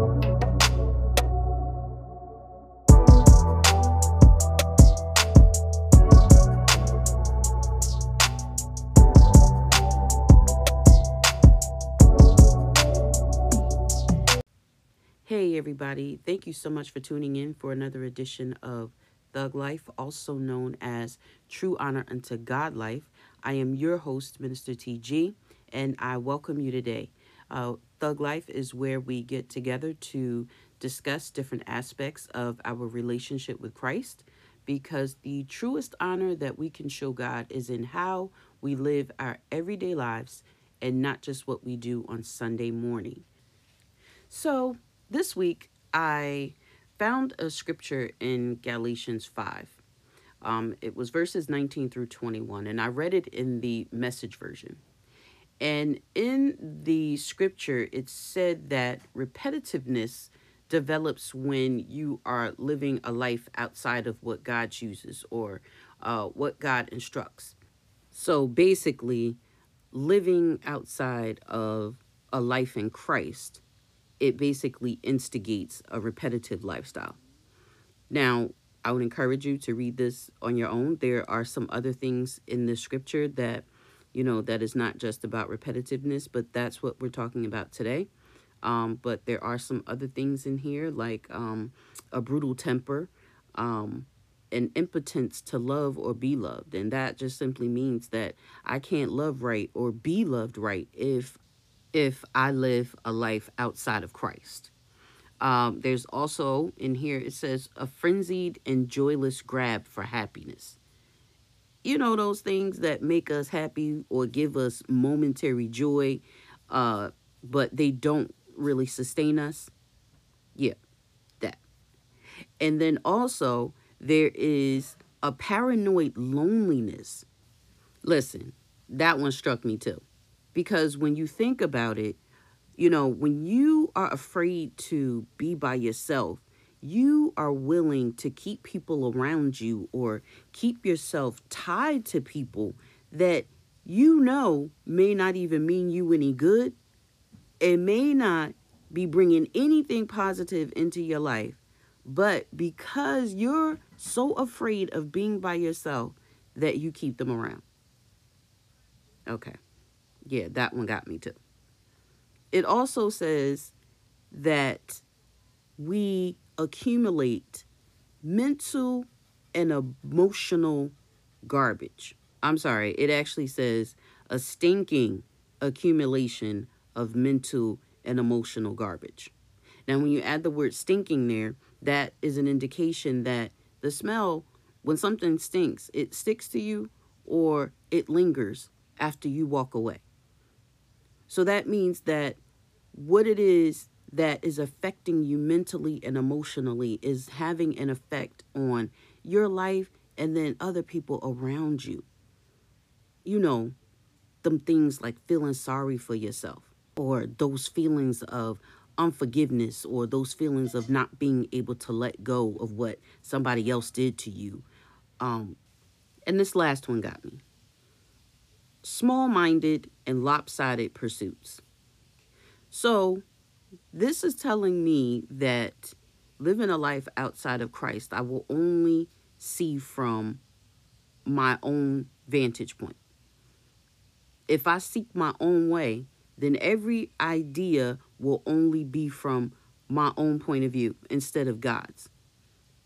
Hey, everybody. Thank you so much for tuning in for another edition of Thug Life, also known as True Honor Unto God Life. I am your host, Minister TG, and I welcome you today. Uh, Thug Life is where we get together to discuss different aspects of our relationship with Christ because the truest honor that we can show God is in how we live our everyday lives and not just what we do on Sunday morning. So, this week I found a scripture in Galatians 5. Um, it was verses 19 through 21, and I read it in the message version. And in the scripture, it said that repetitiveness develops when you are living a life outside of what God chooses or uh, what God instructs. So basically, living outside of a life in Christ it basically instigates a repetitive lifestyle. Now, I would encourage you to read this on your own. There are some other things in the scripture that, you know, that is not just about repetitiveness, but that's what we're talking about today. Um, but there are some other things in here like um, a brutal temper, um, an impotence to love or be loved. And that just simply means that I can't love right or be loved right if if I live a life outside of Christ. Um, there's also in here, it says, a frenzied and joyless grab for happiness. You know, those things that make us happy or give us momentary joy, uh, but they don't really sustain us. Yeah, that. And then also, there is a paranoid loneliness. Listen, that one struck me too. Because when you think about it, you know, when you are afraid to be by yourself, you are willing to keep people around you or keep yourself tied to people that you know may not even mean you any good and may not be bringing anything positive into your life. But because you're so afraid of being by yourself that you keep them around. Okay yeah, that one got me too. It also says that we accumulate mental and emotional garbage. I'm sorry, it actually says a stinking accumulation of mental and emotional garbage. Now, when you add the word stinking there, that is an indication that the smell, when something stinks, it sticks to you or it lingers after you walk away. So that means that what it is that is affecting you mentally and emotionally is having an effect on your life and then other people around you. You know, them things like feeling sorry for yourself or those feelings of unforgiveness or those feelings of not being able to let go of what somebody else did to you. Um, and this last one got me small minded, and lopsided pursuits. So, this is telling me that living a life outside of Christ, I will only see from my own vantage point. If I seek my own way, then every idea will only be from my own point of view instead of God's.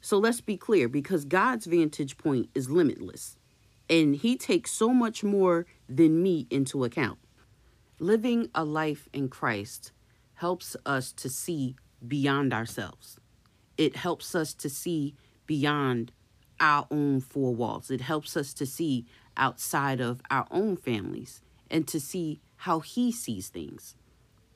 So let's be clear because God's vantage point is limitless and He takes so much more than me into account. Living a life in Christ helps us to see beyond ourselves. It helps us to see beyond our own four walls. It helps us to see outside of our own families and to see how He sees things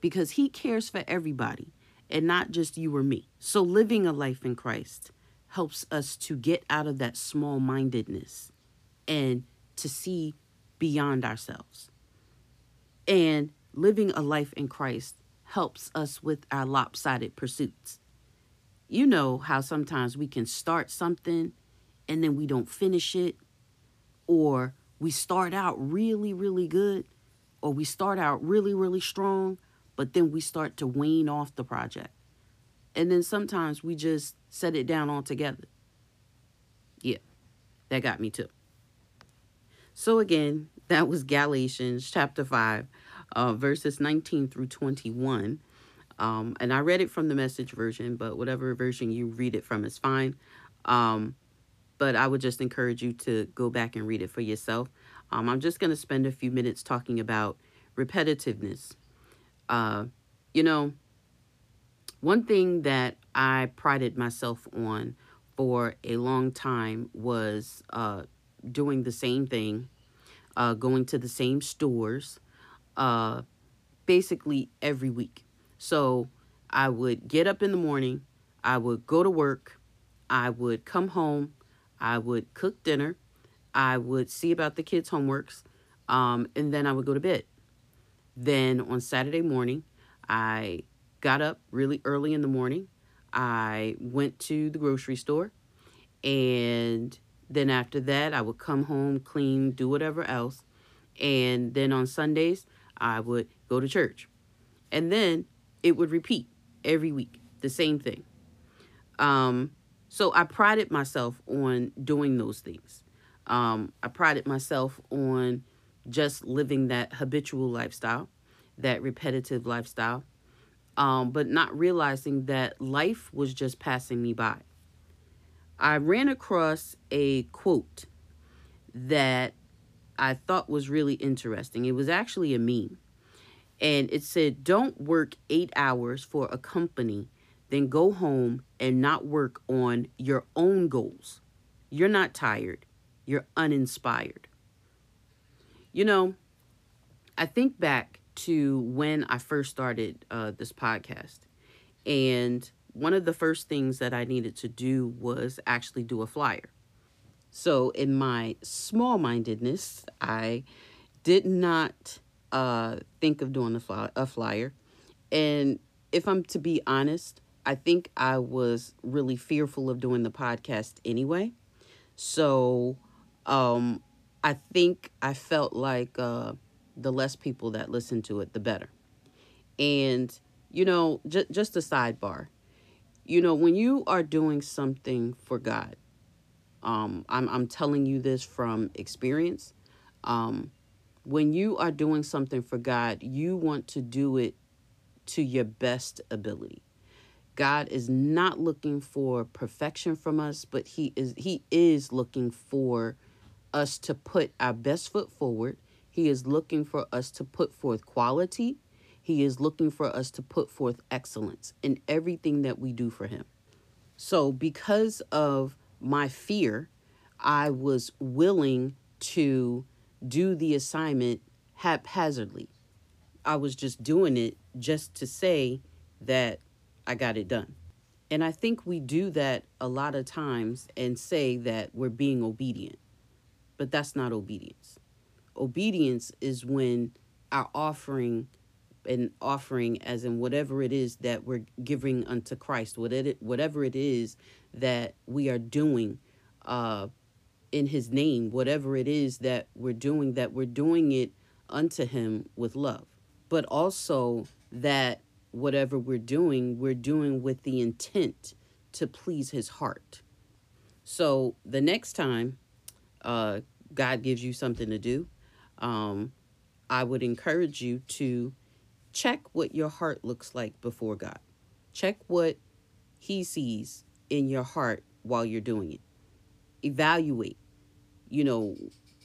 because He cares for everybody and not just you or me. So, living a life in Christ helps us to get out of that small mindedness and to see beyond ourselves. And living a life in Christ helps us with our lopsided pursuits. You know how sometimes we can start something and then we don't finish it, or we start out really, really good, or we start out really, really strong, but then we start to wane off the project. And then sometimes we just set it down altogether. Yeah, that got me too. So again, that was Galatians chapter 5, uh, verses 19 through 21. Um, and I read it from the message version, but whatever version you read it from is fine. Um, but I would just encourage you to go back and read it for yourself. Um, I'm just going to spend a few minutes talking about repetitiveness. Uh, you know, one thing that I prided myself on for a long time was uh, doing the same thing, uh, going to the same stores, uh, basically every week. So I would get up in the morning, I would go to work, I would come home, I would cook dinner, I would see about the kids' homeworks, um, and then I would go to bed. Then on Saturday morning, I got up really early in the morning. I went to the grocery store, and then after that, I would come home, clean, do whatever else. And then on Sundays, I would go to church. And then it would repeat every week, the same thing. Um, so I prided myself on doing those things. Um, I prided myself on just living that habitual lifestyle, that repetitive lifestyle, um, but not realizing that life was just passing me by. I ran across a quote that I thought was really interesting. It was actually a meme. And it said, Don't work eight hours for a company, then go home and not work on your own goals. You're not tired, you're uninspired. You know, I think back to when I first started uh, this podcast, and one of the first things that I needed to do was actually do a flyer. So, in my small mindedness, I did not uh, think of doing a, fly- a flyer. And if I'm to be honest, I think I was really fearful of doing the podcast anyway. So, um, I think I felt like uh, the less people that listen to it, the better. And, you know, j- just a sidebar you know, when you are doing something for God, um, I'm, I'm telling you this from experience. Um, when you are doing something for God, you want to do it to your best ability. God is not looking for perfection from us, but he is he is looking for us to put our best foot forward. He is looking for us to put forth quality he is looking for us to put forth excellence in everything that we do for Him. So, because of my fear, I was willing to do the assignment haphazardly. I was just doing it just to say that I got it done. And I think we do that a lot of times and say that we're being obedient, but that's not obedience. Obedience is when our offering an offering as in whatever it is that we're giving unto Christ, whatever it is that we are doing uh, in his name, whatever it is that we're doing, that we're doing it unto him with love. But also that whatever we're doing, we're doing with the intent to please his heart. So the next time uh, God gives you something to do, um, I would encourage you to check what your heart looks like before God. Check what He sees in your heart while you're doing it. Evaluate. You know,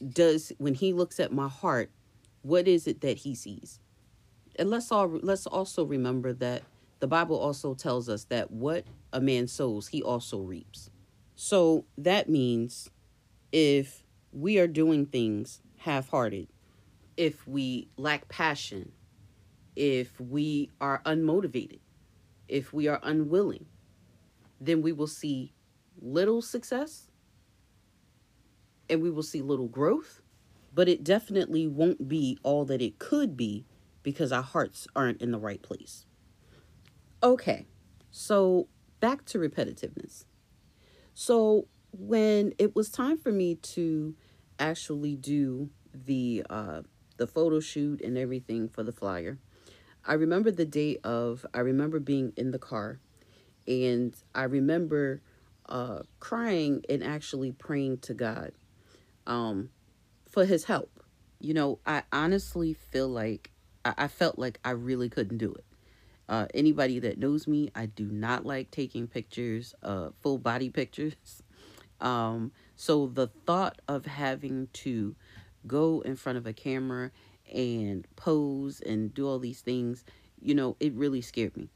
does when He looks at my heart, what is it that He sees? And let's all let's also remember that the Bible also tells us that what a man sows, he also reaps. So that means if we are doing things half hearted, if we lack passion, if we are unmotivated, if we are unwilling, then we will see little success and we will see little growth, but it definitely won't be all that it could be because our hearts aren't in the right place. Okay, so back to repetitiveness. So, when it was time for me to actually do the uh, the photo shoot and everything for the flyer, I remember the day of, I remember being in the car And I remember uh, crying and actually praying to God um, for his help. You know, I honestly feel like I, I felt like I really couldn't do it. Uh, anybody that knows me, I do not like taking pictures, uh, full body pictures. Um, so the thought of having to go in front of a camera and pose and do all these things, you know, it really scared me.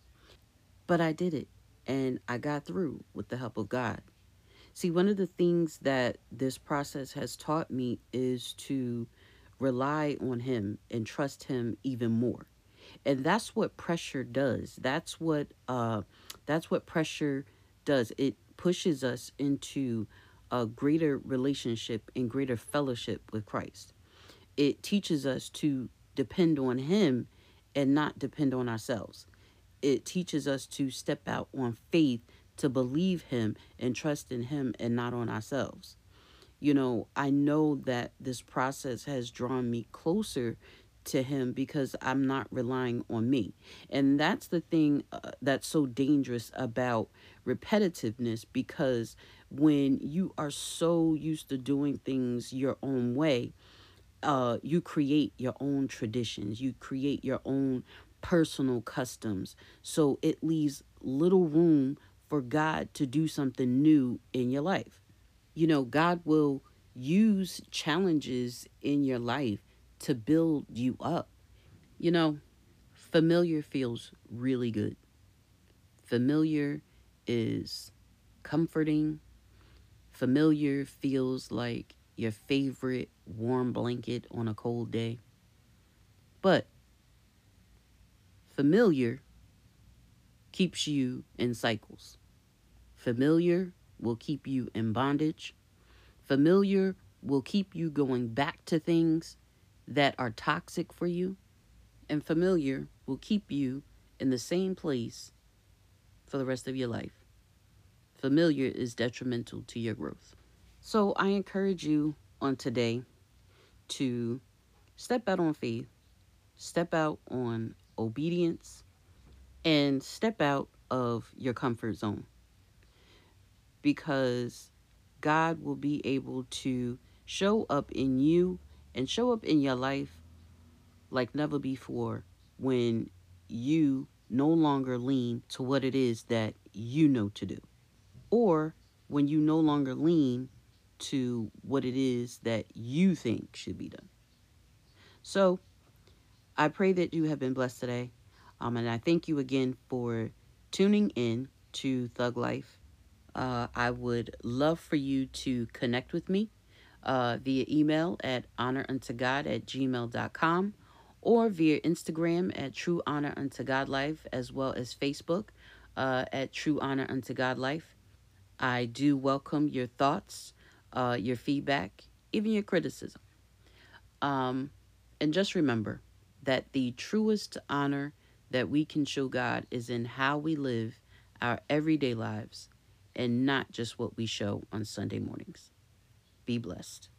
But I did it and I got through with the help of God. See, one of the things that this process has taught me is to rely on Him and trust Him even more. And that's what pressure does. That's what uh, that's what pressure does. It pushes us into a greater relationship and greater fellowship with Christ. It teaches us to depend on Him and not depend on ourselves. It teaches us to step out on faith to believe Him and trust in Him and not on ourselves. You know, I know that this process has drawn me closer to him because I'm not relying on me. And that's the thing uh, that's so dangerous about repetitiveness because when you are so used to doing things your own way, uh, you create your own traditions, you create your own personal customs. So it leaves little room for God to do something new in your life. You know, God will use challenges in your life to build you up. You know, familiar feels really good. Familiar is comforting. Familiar feels like your favorite warm blanket on a cold day. But familiar keeps you in cycles. Familiar will keep you in bondage. Familiar will keep you going back to things that are toxic for you, and familiar will keep you in the same place for the rest of your life. Familiar is detrimental to your growth. So I encourage you on today to step out on faith, step out on obedience, and step out of your comfort zone. Because God will be able to show up in you and show up in your life like never before when you no longer lean to what it is that you know to do, or when you no longer lean to what it is that you think should be done. So, I pray that you have been blessed today. Um, and I thank you again for tuning in to Thug Life. Uh, I would love for you to connect with me uh, via email at honoruntogod at gmail.com or via Instagram at True Honor Unto God Life, as well as Facebook uh, at True Honor Unto God Life. I do welcome your thoughts, uh, your feedback, even your criticism. Um, and just remember that the truest honor that we can show God is in how we live our everyday lives and not just what we show on Sunday mornings. Be blessed.